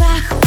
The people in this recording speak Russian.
глазах